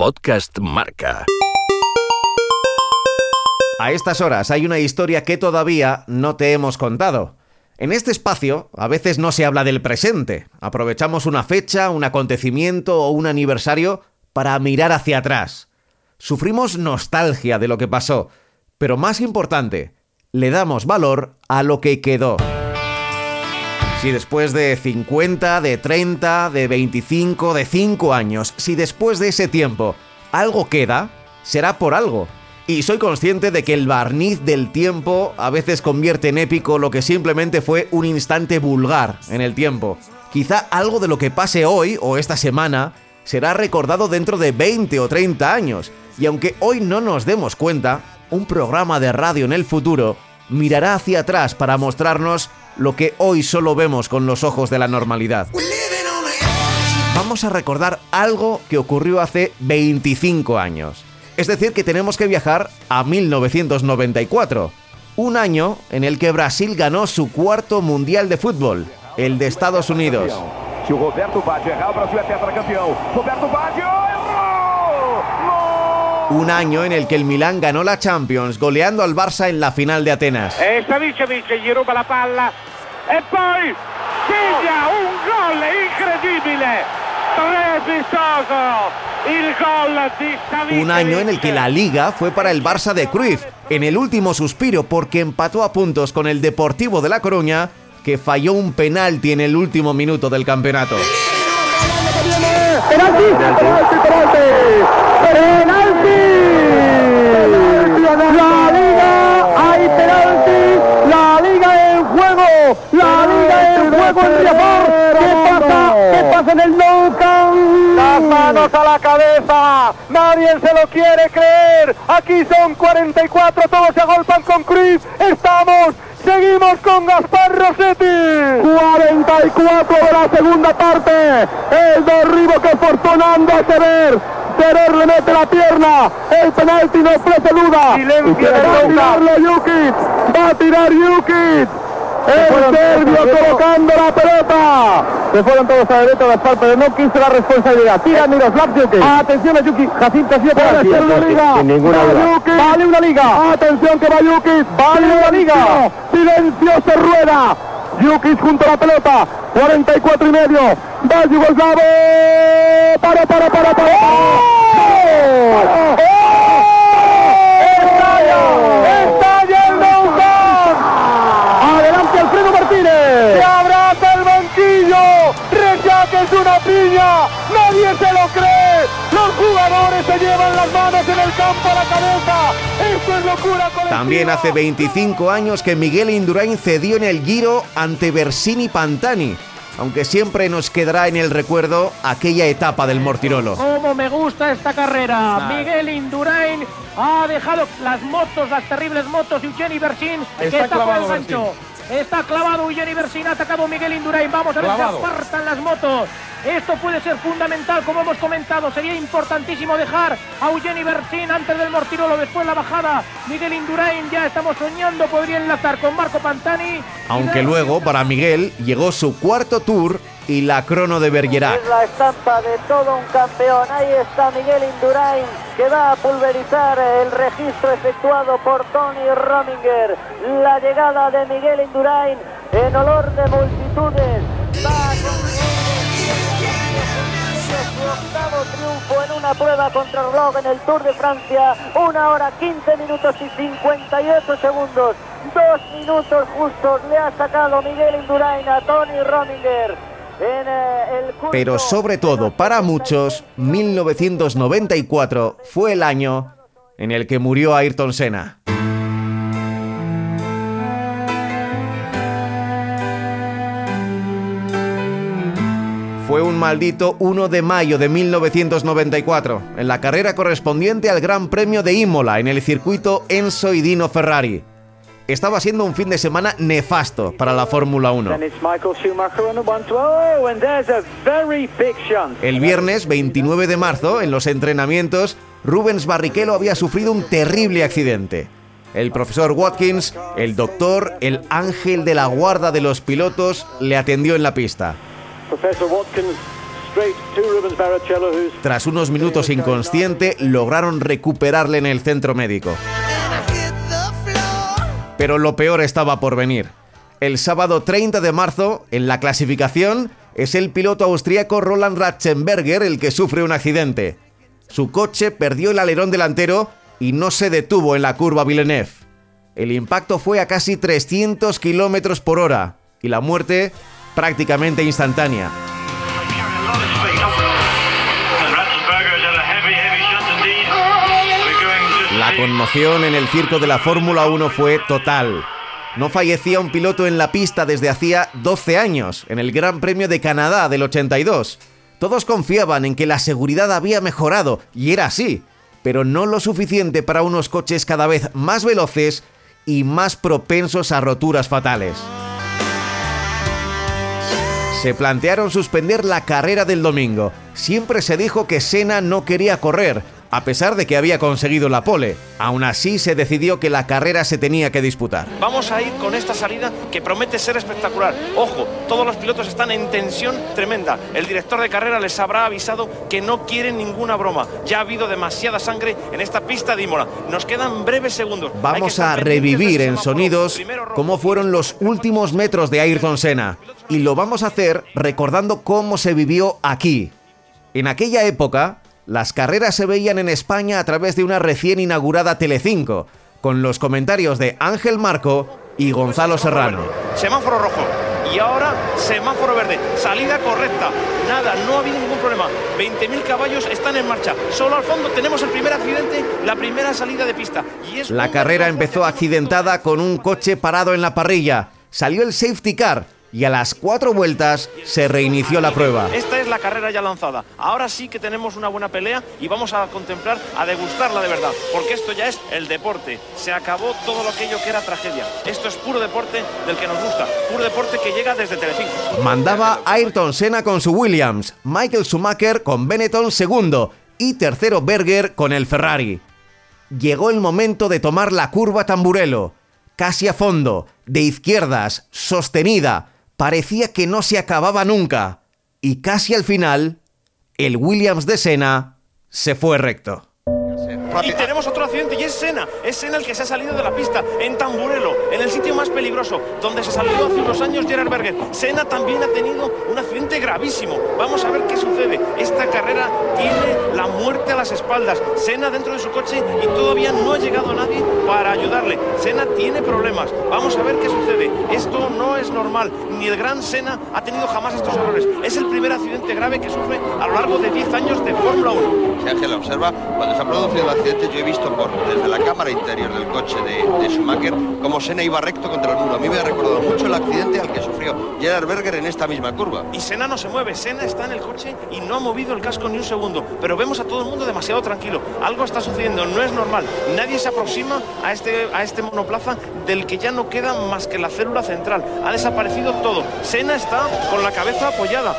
Podcast Marca. A estas horas hay una historia que todavía no te hemos contado. En este espacio a veces no se habla del presente. Aprovechamos una fecha, un acontecimiento o un aniversario para mirar hacia atrás. Sufrimos nostalgia de lo que pasó, pero más importante, le damos valor a lo que quedó. Si después de 50, de 30, de 25, de 5 años, si después de ese tiempo algo queda, será por algo. Y soy consciente de que el barniz del tiempo a veces convierte en épico lo que simplemente fue un instante vulgar en el tiempo. Quizá algo de lo que pase hoy o esta semana será recordado dentro de 20 o 30 años. Y aunque hoy no nos demos cuenta, un programa de radio en el futuro mirará hacia atrás para mostrarnos lo que hoy solo vemos con los ojos de la normalidad. Vamos a recordar algo que ocurrió hace 25 años. Es decir, que tenemos que viajar a 1994, un año en el que Brasil ganó su cuarto Mundial de Fútbol, el de Estados Unidos. Roberto Un año en el que el Milán ganó la Champions, goleando al Barça en la final de Atenas. E Savicevic gli ruba la palla e poi segna un gol incredibile año en el que la liga fue para el Barça de Cruyff, en el último suspiro porque empató a puntos con el Deportivo de La Coruña, que falló un penalti en el último minuto del campeonato. penalti, penalti, penalti, penalti. En Riazor. ¿Qué pasa? ¿Qué pasa en el Camp? Las manos a la cabeza, nadie se lo quiere creer. Aquí son 44, todos se agolpan con Cruz. Estamos Seguimos con Gaspar Rossetti. 44 de la segunda parte. El derribo que Fortunando hace ver. Terer le mete la pierna. El penalti no ofrece duda. Silencio Va de a tirarlo Jukic. Va a tirar Jukic. El serbio colocando la pelota. Se fueron todos a derecha Gaspar, pero no quiso la responsabilidad. Tira Miroslav Jukic. Atención a Jukic. Jacinto ha sido Puede ser una liga. sin ninguna. Vale una liga. Atención que va Jukic. Vale una liga. Silencio se rueda. Jukic junto a la pelota. 44 y medio. Va Yugoslavo. Para, para, para, para. ¡Oh! Nadie se lo cree. Los jugadores se llevan las manos en el campo a la cabeza. Esto es locura colectiva. También hace 25 años que Miguel Indurain cedió en el Giro ante Bersini Pantani, aunque siempre nos quedará en el recuerdo aquella etapa del Mortirolo. Cómo me gusta esta carrera. Miguel Indurain ha dejado las motos, las terribles motos de Eugeni Bersin, que está, por el gancho. Está clavado Eugeni Bersin, ha atacado Miguel Indurain. Vamos a ver si apartan las motos. Esto puede ser fundamental, como hemos comentado. Sería importantísimo dejar a Eugeni Bersin antes del Mortirolo, después la bajada. Miguel Indurain, ya estamos soñando, podría enlazar con Marco Pantani. Aunque luego, para Miguel, llegó su cuarto tour y la crono de Bergerac. Es la estampa de todo un campeón. Ahí está Miguel Indurain que va a pulverizar el registro efectuado por Tony Rominger. La llegada de Miguel Indurain en olor de multitudes. Una prueba contra reloj en el Tour de Francia. Una hora 15 minutos y 58 segundos. Dos minutos justos le ha sacado Miguel Indurain a Tony Rominger. En, eh, el curso Pero sobre todo, para muchos, 1994 fue el año en el que murió Ayrton Senna. Fue un maldito 1 de mayo de 1994, en la carrera correspondiente al Gran Premio de Imola en el circuito Enzo y Dino Ferrari. Estaba siendo un fin de semana nefasto para la Fórmula 1. And it's Michael Schumacher on the one to oh, and there's a very big shunt. El viernes 29 de marzo, en los entrenamientos, Rubens Barrichello había sufrido un terrible accidente. El profesor Watkins, el doctor, el ángel de la guarda de los pilotos, le atendió en la pista. Professor Watkins Tras unos minutos inconsciente, lograron recuperarle en el centro médico. Pero lo peor estaba por venir. El sábado 30 de marzo, en la clasificación, es el piloto austríaco Roland Ratzenberger el que sufre un accidente. Su coche perdió el alerón delantero y no se detuvo en la curva Villeneuve. El impacto fue a casi 300 kilómetros por hora y la muerte prácticamente instantánea. La conmoción en el circo de la Fórmula 1 fue total. No fallecía un piloto en la pista desde hacía 12 años, en el Gran Premio de Canadá del 82. Todos confiaban en que la seguridad había mejorado, y era así, pero no lo suficiente para unos coches cada vez más veloces y más propensos a roturas fatales. Se plantearon suspender la carrera del domingo. Siempre se dijo que Senna no quería correr, a pesar de que había conseguido la pole. Aún así se decidió que la carrera se tenía que disputar. Vamos a ir con esta salida que promete ser espectacular. Ojo, todos los pilotos están en tensión tremenda. El director de carrera les habrá avisado que no quieren ninguna broma. Ya ha habido demasiada sangre en esta pista de Imola. Nos quedan breves segundos. Vamos a revivir en sonidos cómo fueron los últimos metros de Ayrton Senna. Y lo vamos a hacer recordando cómo se vivió aquí. En aquella época, las carreras se veían en España a través de una recién inaugurada Telecinco, con los comentarios de Ángel Marco y Gonzalo Serrano. Semáforo rojo. Y ahora semáforo verde. Salida correcta. Nada, no ha habido ningún problema. 20.000 caballos están en marcha. Solo al fondo tenemos el primer accidente, la primera salida de pista. Y la carrera empezó accidentada con un coche parado en la parrilla. Salió el safety car y a las cuatro vueltas se reinició la prueba. Esta es la carrera ya lanzada. Ahora sí que tenemos una buena pelea y vamos a contemplar, a degustarla de verdad, porque esto ya es el deporte. Se acabó todo lo aquello que era tragedia. Esto es puro deporte del que nos gusta, puro deporte que llega desde Telecinco. Mandaba Ayrton Senna con su Williams, Michael Schumacher con Benetton segundo y tercero Berger con el Ferrari. Llegó el momento de tomar la curva Tamburello, casi a fondo, de izquierdas, sostenida, parecía que no se acababa nunca, y casi al final, el Williams de Sena se fue recto. Y tenemos otro accidente y es Sena. Es Sena el que se ha salido de la pista en Tamburelo, en el sitio más peligroso, donde se salió hace unos años Gerard Berger. Sena también ha tenido un accidente gravísimo. Vamos a ver qué sucede. Esta carrera tiene la muerte a las espaldas. Sena dentro de su coche y todavía no ha llegado nadie para ayudarle. Sena tiene problemas. Vamos a ver qué sucede. Esto no es normal. Ni el gran Sena ha tenido jamás estos errores. Es el primer accidente grave que sufre a lo largo de 10 años de Fórmula 1. Si Ángel observa, cuando se ha producido el accidente yo he visto por, desde la cámara interior del coche de, Schumacher como Senna iba recto contra el muro. A mí me ha recordado mucho el accidente al que sufrió Gerard Berger en esta misma curva. Y Senna no se mueve, Senna está en el coche y no ha movido el casco ni un segundo. Pero vemos a todo el mundo demasiado tranquilo. Algo está sucediendo, no es normal. Nadie se aproxima a este, a este monoplaza del que ya no queda más que la célula central. Ha desaparecido todo. Senna está con la cabeza apoyada.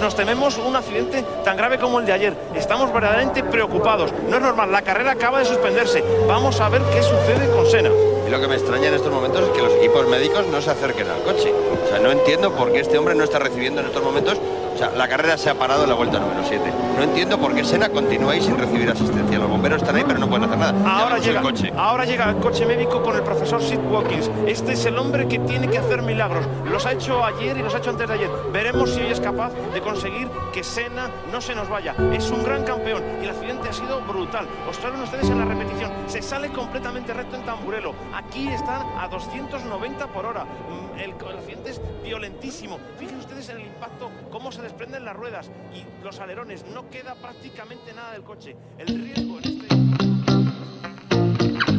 Nos tememos un accidente tan grave como el de ayer. Estamos verdaderamente preocupados. No es normal, la carrera acaba de suspenderse. Vamos a ver qué sucede con Senna. Y lo que me extraña en estos momentos es que los equipos médicos no se acerquen al coche. O sea, no entiendo por qué este hombre no está recibiendo en estos momentos o sea, la carrera se ha parado en la vuelta número 7. No entiendo por qué Sena continúa ahí sin recibir asistencia. Los bomberos están ahí, pero no pueden hacer nada. Ahora llega, el coche. ahora llega el coche médico con el profesor Sid Watkins. Este es el hombre que tiene que hacer milagros. Los ha hecho ayer y los ha hecho antes de ayer. Veremos si hoy es capaz de conseguir que Sena no se nos vaya. Es un gran campeón y el accidente ha sido brutal. Observen ustedes en la repetición. Se sale completamente recto en Tamburelo. Aquí están a 290 por hora. El, accidente es violentísimo. Fíjense ustedes en el impacto, cómo se desprenden las ruedas y los alerones. No queda prácticamente nada del coche. El riesgo en este...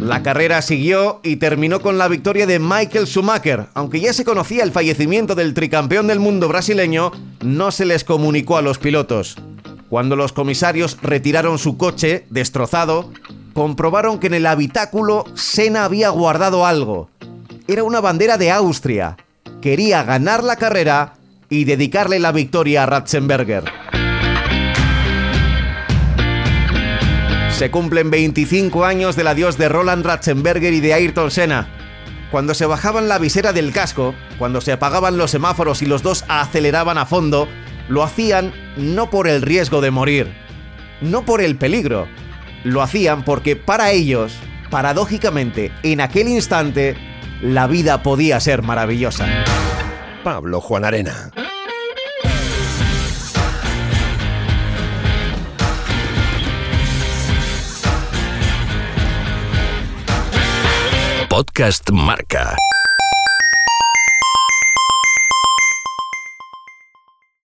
La carrera siguió y terminó con la victoria de Michael Schumacher. Aunque ya se conocía el fallecimiento del tricampeón del mundo brasileño, no se les comunicó a los pilotos. Cuando los comisarios retiraron su coche, destrozado, comprobaron que en el habitáculo Senna había guardado algo era una bandera de Austria. Quería ganar la carrera y dedicarle la victoria a Ratzenberger. Se cumplen 25 años del adiós de Roland Ratzenberger y de Ayrton Senna. Cuando se bajaban la visera del casco, cuando se apagaban los semáforos y los dos aceleraban a fondo, lo hacían no por el riesgo de morir, no por el peligro, lo hacían porque para ellos, paradójicamente, en aquel instante, la vida podía ser maravillosa. Pablo Juan Arena. Podcast Marca.